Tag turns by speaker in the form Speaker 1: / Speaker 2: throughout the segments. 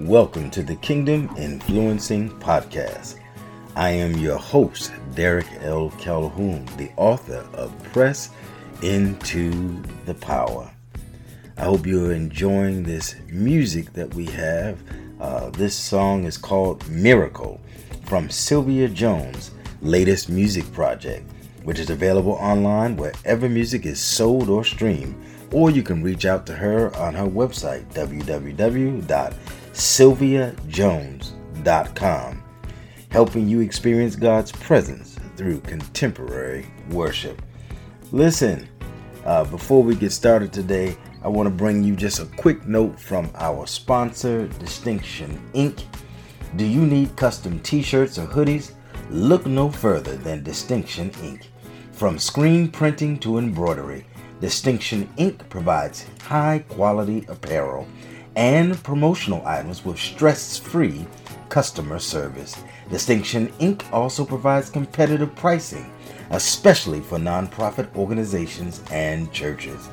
Speaker 1: Welcome to the Kingdom Influencing Podcast. I am your host, Derek L. Calhoun, the author of Press Into the Power. I hope you're enjoying this music that we have. Uh, this song is called Miracle from Sylvia Jones' latest music project, which is available online wherever music is sold or streamed, or you can reach out to her on her website, www.sylviajones.com, helping you experience God's presence through contemporary worship. Listen, uh, before we get started today, I want to bring you just a quick note from our sponsor, Distinction Ink. Do you need custom t shirts or hoodies? Look no further than Distinction Ink. From screen printing to embroidery, Distinction Ink provides high quality apparel and promotional items with stress free customer service. Distinction Ink. also provides competitive pricing, especially for nonprofit organizations and churches.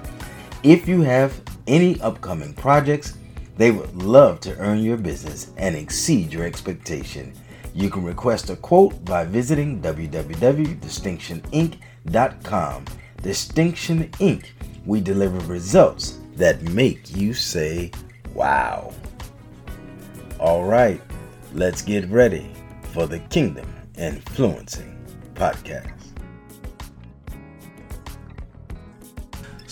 Speaker 1: If you have any upcoming projects, they would love to earn your business and exceed your expectation. You can request a quote by visiting www.distinctionink.com. Distinction Ink., We deliver results that make you say, Wow. All right, let's get ready for the Kingdom Influencing Podcast.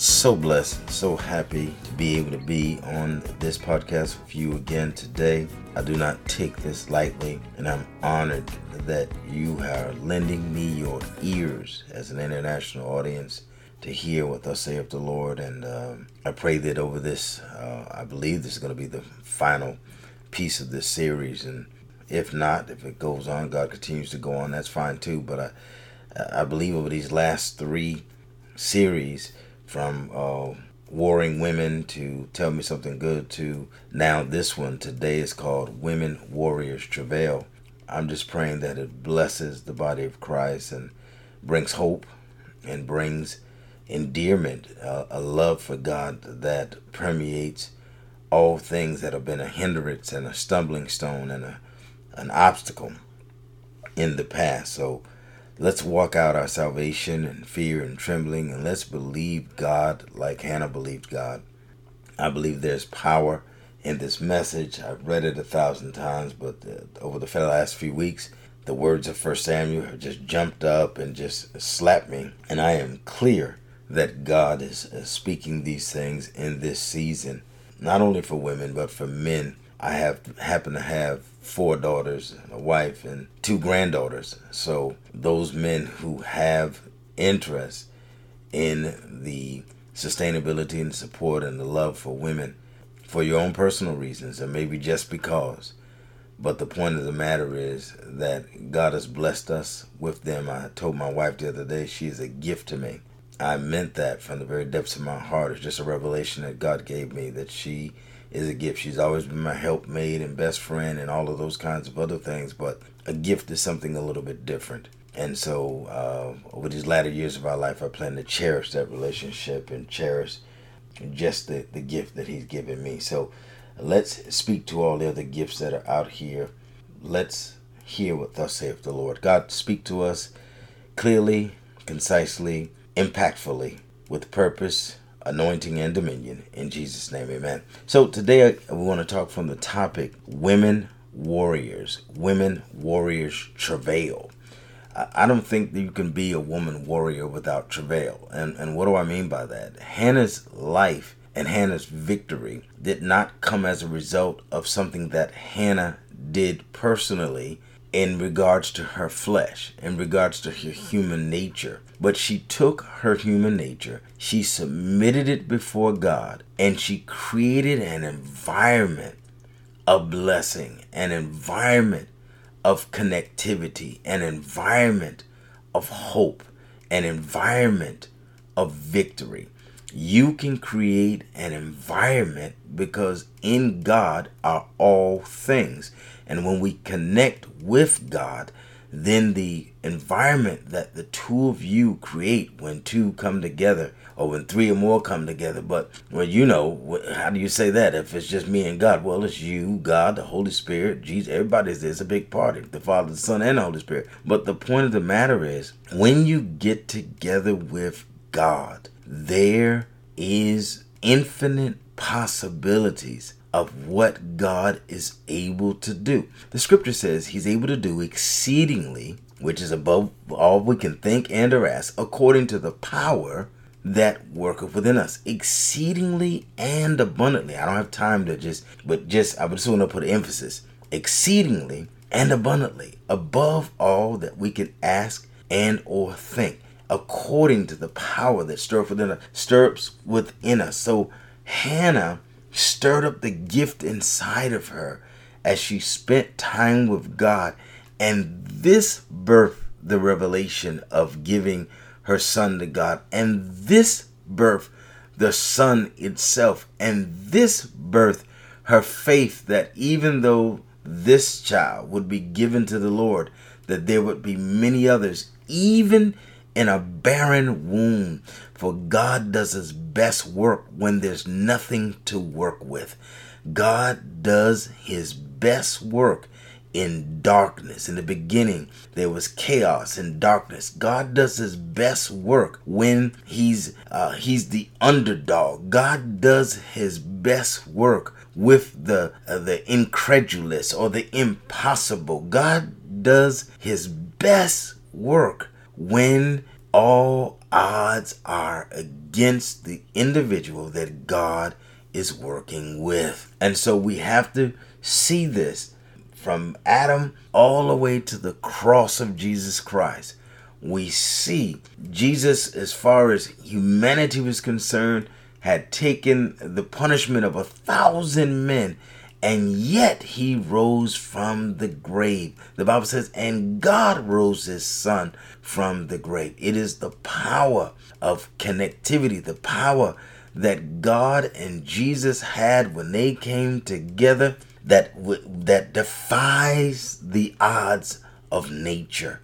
Speaker 1: So blessed, so happy to be able to be on this podcast with you again today. I do not take this lightly, and I'm honored that you are lending me your ears as an international audience to hear what thus saith the Lord. And um, I pray that over this, uh, I believe this is going to be the final piece of this series. And if not, if it goes on, God continues to go on, that's fine too. But I, I believe over these last three series, from uh, Warring Women to Tell Me Something Good to now this one today is called Women Warriors Travail. I'm just praying that it blesses the body of Christ and brings hope and brings endearment, uh, a love for God that permeates all things that have been a hindrance and a stumbling stone and a, an obstacle in the past. So let's walk out our salvation in fear and trembling and let's believe God like Hannah believed God. I believe there's power in this message. I've read it a thousand times, but uh, over the last few weeks, the words of First Samuel have just jumped up and just slapped me, and I am clear that God is speaking these things in this season, not only for women, but for men. I have happen to have four daughters, a wife, and two granddaughters. So those men who have interest in the sustainability and support and the love for women for your own personal reasons and maybe just because. But the point of the matter is that God has blessed us with them. I told my wife the other day she is a gift to me. I meant that from the very depths of my heart. It's just a revelation that God gave me that she is a gift. She's always been my helpmate and best friend and all of those kinds of other things, but a gift is something a little bit different. And so, uh, over these latter years of our life, I plan to cherish that relationship and cherish just the, the gift that He's given me. So, let's speak to all the other gifts that are out here. Let's hear what thus saith the Lord. God, speak to us clearly, concisely, impactfully with purpose, anointing, and dominion. In Jesus' name, amen. So today uh, we want to talk from the topic women warriors, women warriors travail. I don't think that you can be a woman warrior without travail. And, and what do I mean by that? Hannah's life and Hannah's victory did not come as a result of something that Hannah did personally in regards to her flesh, in regards to her human nature. But she took her human nature, she submitted it before God, and she created an environment of blessing, an environment of connectivity, an environment of hope, an environment of victory. You can create an environment because in God are all things. And when we connect with God, then the environment that the two of you create when two come together or when three or more come together. But, well, you know, how do you say that if it's just me and God? Well, it's you, God, the Holy Spirit, Jesus, everybody's there. It's a big party the Father, the Son, and the Holy Spirit. But the point of the matter is, when you get together with God, there is infinite possibilities of what God is able to do. The scripture says he's able to do exceedingly, which is above all we can think and or ask, according to the power that worketh within us, exceedingly and abundantly. I don't have time to just, but just, I just want to put emphasis exceedingly and abundantly, above all that we can ask and or think, according to the power that stirs within us, stirs within us. So Hannah stirred up the gift inside of her as she spent time with God. And this birthed the revelation of giving her son to God. And this birthed the son itself. And this birthed her faith that even though this child would be given to the Lord, that there would be many others, even in a barren womb. For God does his best work when there's nothing to work with. God does his best work in darkness. In the beginning, there was chaos and darkness. God does his best work when he's uh, he's the underdog. God does his best work with the uh, the incredulous or the impossible. God does his best work when all odds are against the individual that God is working with. And so we have to see this from Adam all the way to the cross of Jesus Christ. We see Jesus, as far as humanity was concerned, had taken the punishment of a thousand men and yet he rose from the grave. The Bible says, and God rose his son from the grave. It is the power of connectivity, the power that God and Jesus had when they came together that that defies the odds of nature.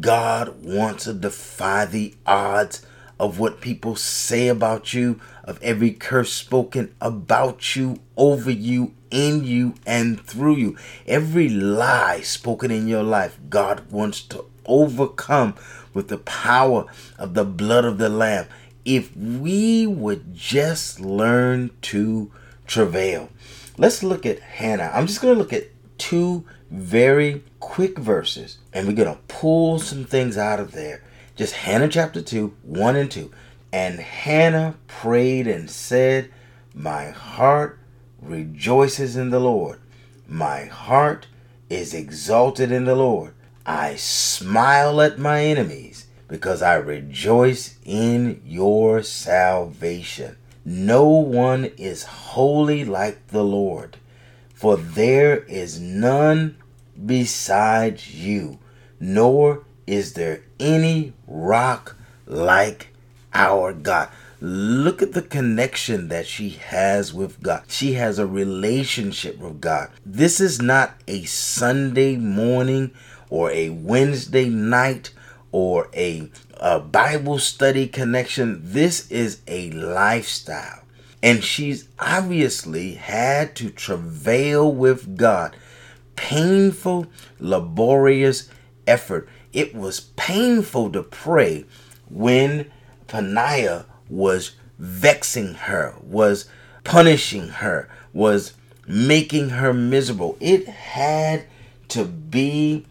Speaker 1: God wants to defy the odds of what people say about you, of every curse spoken about you, over you, in you, and through you. Every lie spoken in your life, God wants to overcome with the power of the blood of the Lamb. If we would just learn to travail. Let's look at Hannah. I'm just going to look at two very quick verses and we're going to pull some things out of there just Hannah chapter 2, 1 and 2. And Hannah prayed and said, My heart rejoices in the Lord. My heart is exalted in the Lord. I smile at my enemies because I rejoice in your salvation. No one is holy like the Lord, for there is none besides you, nor is there any rock like our God? Look at the connection that she has with God. She has a relationship with God. This is not a Sunday morning or a Wednesday night or a, a Bible study connection. This is a lifestyle. And she's obviously had to travail with God. Painful, laborious effort it was painful to pray when Peninnah was vexing her, was punishing her, was making her miserable. It had to be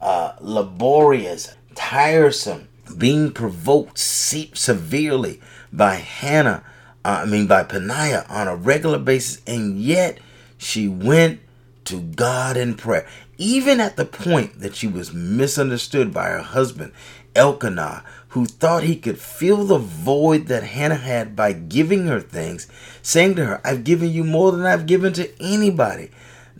Speaker 1: uh, laborious, tiresome, being provoked severely by Hannah, uh, I mean by Peninnah on a regular basis, and yet she went to God in prayer even at the point that she was misunderstood by her husband, Elkanah, who thought he could fill the void that Hannah had by giving her things, saying to her, I've given you more than I've given to anybody.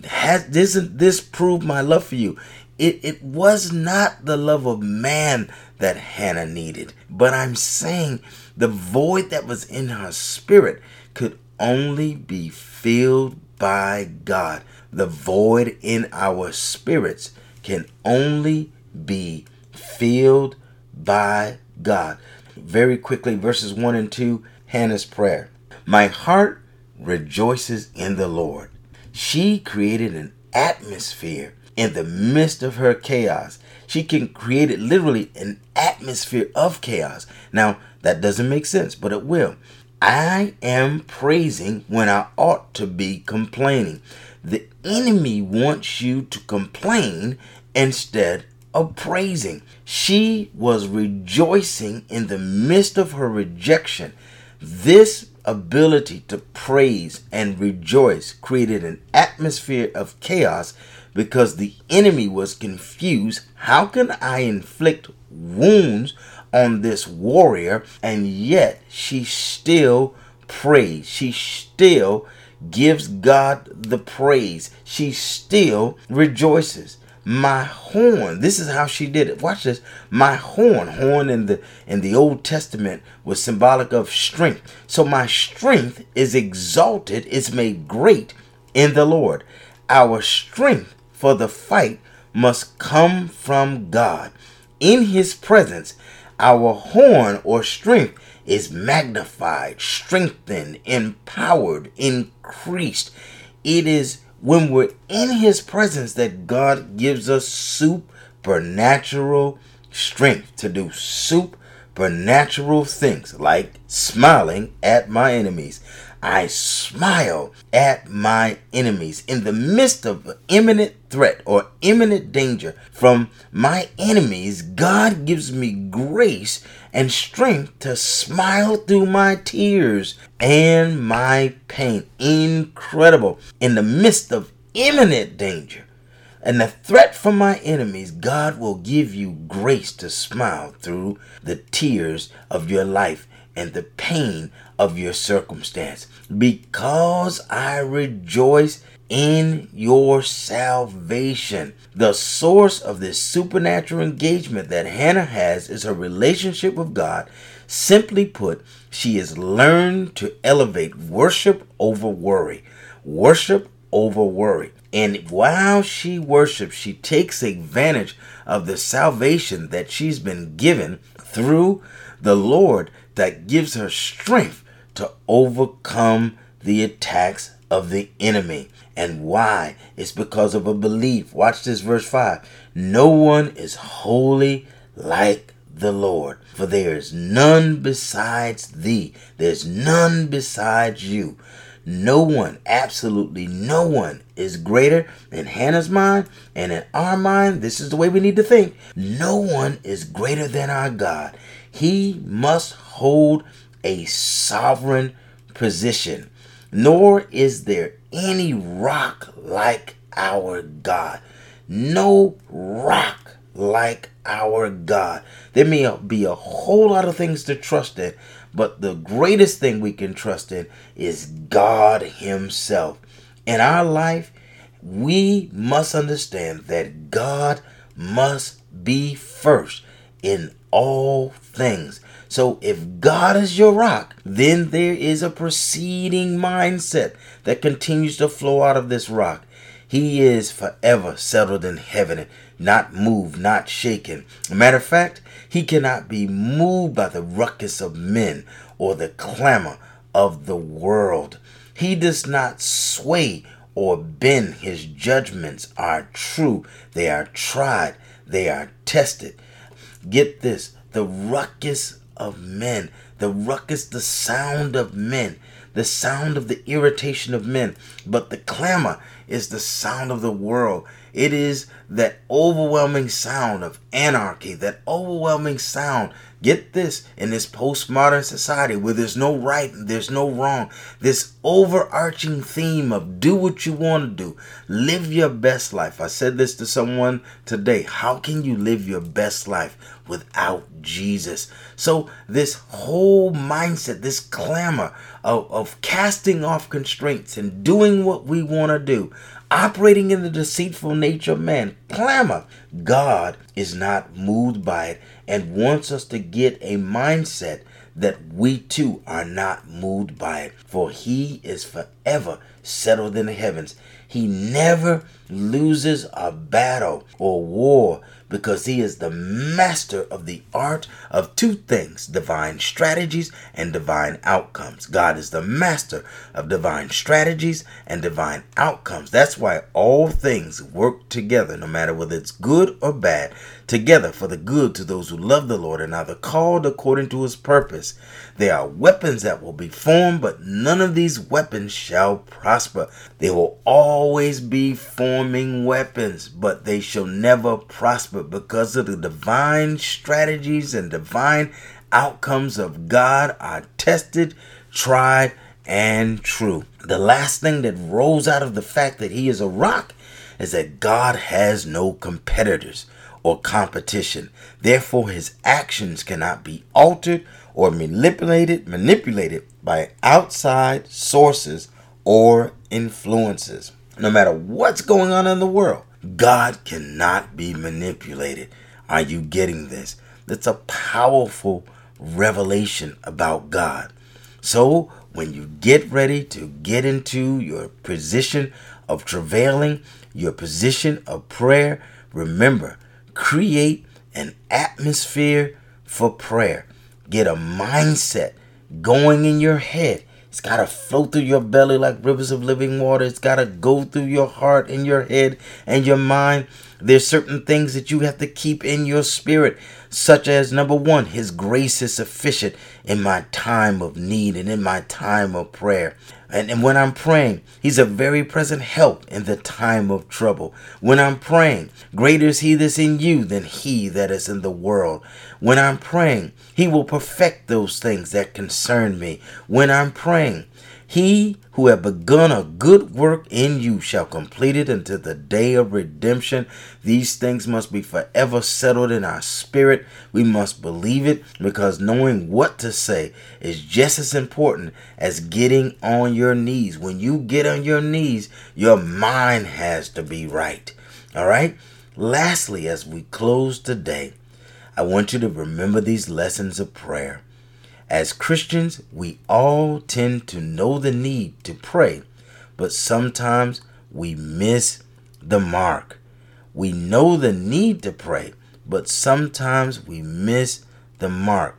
Speaker 1: Has, doesn't this prove my love for you? It, it was not the love of man that Hannah needed, but I'm saying the void that was in her spirit could only be filled by God. The void in our spirits can only be filled by God. Very quickly, verses 1 and 2, Hannah's prayer. My heart rejoices in the Lord. She created an atmosphere in the midst of her chaos. She can create it literally an atmosphere of chaos. Now, that doesn't make sense, but it will. I am praising when I ought to be complaining. The enemy wants you to complain instead of praising. She was rejoicing in the midst of her rejection. This ability to praise and rejoice created an atmosphere of chaos because the enemy was confused. How can I inflict wounds on this warrior and yet she still prays? She still gives God the praise. She still rejoices my horn. This is how she did it. Watch this. My horn. Horn in the in the old testament was symbolic of strength. So my strength is exalted is made great in the lord. Our strength for the fight must come from god. In his presence our horn or strength is magnified strengthened empowered increased. It is when we're in his presence that God gives us supernatural strength to do supernatural things like smiling at my enemies. I smile at my enemies in the midst of imminent threat or imminent danger from my enemies. God gives me grace and strength to smile through my tears and my pain. Incredible. In the midst of imminent danger and the threat from my enemies, God will give you grace to smile through the tears of your life and the pain of your circumstance. Because I rejoice in your salvation. The source of this supernatural engagement that Hannah has is her relationship with God. Simply put, she has learned to elevate worship over worry. Worship over worry. And while she worships, she takes advantage of the salvation that she's been given through the Lord that gives her strength to overcome the attacks of the enemy. And why? It's because of a belief. Watch this, verse 5. No one is holy like the Lord, for there is none besides thee. There's none besides you. No one, absolutely no one, is greater in Hannah's mind and in our mind. This is the way we need to think. No one is greater than our God. He must hold a sovereign position, nor is there any rock like our God. No rock like our God. There may be a whole lot of things to trust in, but the greatest thing we can trust in is God Himself. In our life, we must understand that God must be first in all things. So if God is your rock, then there is a preceding mindset that continues to flow out of this rock. He is forever settled in heaven, not moved, not shaken. matter of fact, he cannot be moved by the ruckus of men or the clamor of the world. He does not sway or bend. His judgments are true. They are tried. They are tested. Get this the ruckus of men, the ruckus, the sound of men, the sound of the irritation of men. But the clamor is the sound of the world. It is that overwhelming sound of anarchy, that overwhelming sound. Get this in this postmodern society where there's no right there's no wrong. This overarching theme of do what you want to do, live your best life. I said this to someone today. How can you live your best life without Jesus? So, this whole mindset, this clamor of, of casting off constraints and doing what we want to do, operating in the deceitful nature of man, clamor. God is not moved by it and wants us to get a mindset that we too are not moved by it. For he is forever settled in the heavens. He never loses a battle or war because he is the master of the art of two things divine strategies and divine outcomes. God is the master of divine strategies and divine outcomes. That's why all things work together, no matter whether it's good or bad, together for the good to those who love the Lord and are the called according to his purpose. There are weapons that will be formed, but none of these weapons shall prosper. They will always be forming weapons, but they shall never prosper because of the divine strategies and divine outcomes of God are tested, tried, and true. The last thing that rolls out of the fact that He is a rock is that God has no competitors or competition. Therefore, His actions cannot be altered or manipulated manipulated by outside sources or influences. No matter what's going on in the world, God cannot be manipulated. Are you getting this? It's a powerful revelation about God. So, when you get ready to get into your position of travailing, your position of prayer, remember, create an atmosphere for prayer. Get a mindset going in your head it's got to flow through your belly like rivers of living water. It's got to go through your heart and your head and your mind. There's certain things that you have to keep in your spirit, such as number one, His grace is sufficient in my time of need and in my time of prayer. And, and when I'm praying, He's a very present help in the time of trouble. When I'm praying, greater is He that's in you than He that is in the world. When I'm praying, He will perfect those things that concern me. When I'm praying, he who have begun a good work in you shall complete it until the day of redemption. These things must be forever settled in our spirit. We must believe it because knowing what to say is just as important as getting on your knees. When you get on your knees, your mind has to be right. All right? Lastly, as we close today, I want you to remember these lessons of prayer. As Christians, we all tend to know the need to pray, but sometimes we miss the mark. We know the need to pray, but sometimes we miss the mark.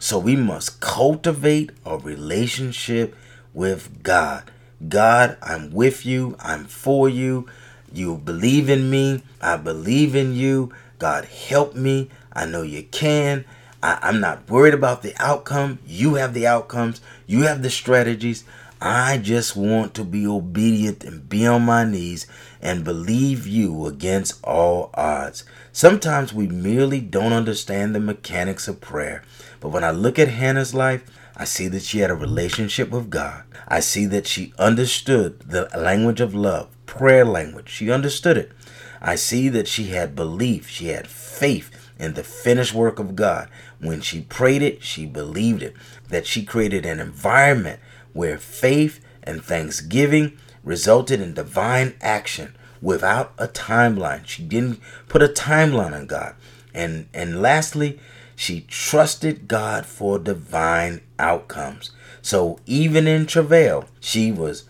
Speaker 1: So we must cultivate a relationship with God. God, I'm with you. I'm for you. You believe in me. I believe in you. God, help me. I know you can. I, am not worried about the outcome. You have the outcomes, you have the strategies. I just want to be obedient and be on my knees and believe you against all odds. Sometimes we merely don't understand the mechanics of prayer. But when I look at Hannah's life, I see that she had a relationship with God. I see that she understood the language of love, prayer language. She understood it. I see that she had belief, she had faith in the finished work of God. When she prayed it, she believed it. That she created an environment where faith and thanksgiving resulted in divine action without a timeline. She didn't put a timeline on God. And and lastly, she trusted God for divine outcomes. So even in travail, she was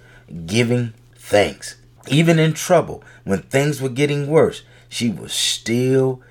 Speaker 1: giving thanks. Even in trouble, when things were getting worse, she was still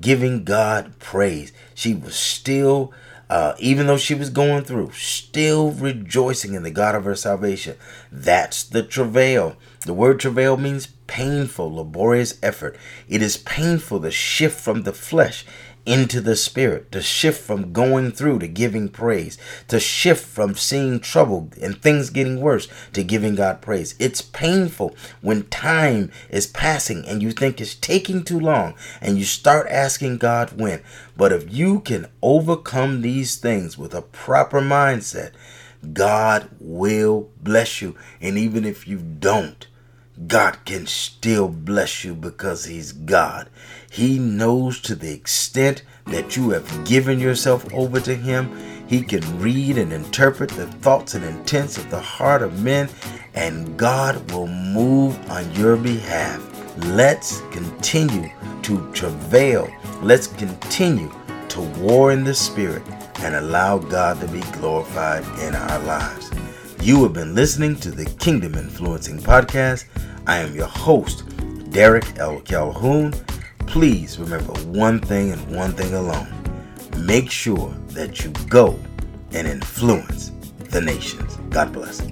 Speaker 1: giving God praise. She was still, uh, even though she was going through, still rejoicing in the God of her salvation. That's the travail. The word travail means painful, laborious effort. It is painful to shift from the flesh into the spirit, to shift from going through to giving praise, to shift from seeing trouble and things getting worse to giving God praise. It's painful when time is passing and you think it's taking too long and you start asking God when. But if you can overcome these things with a proper mindset, God will bless you. And even if you don't, God can still bless you because He's God. He knows to the extent that you have given yourself over to Him, He can read and interpret the thoughts and intents of the heart of men, and God will move on your behalf. Let's continue to travail. Let's continue to war in the Spirit and allow God to be glorified in our lives. You have been listening to the Kingdom Influencing Podcast. I am your host, Derek L. Calhoun. Please remember one thing and one thing alone. Make sure that you go and influence the nations. God bless.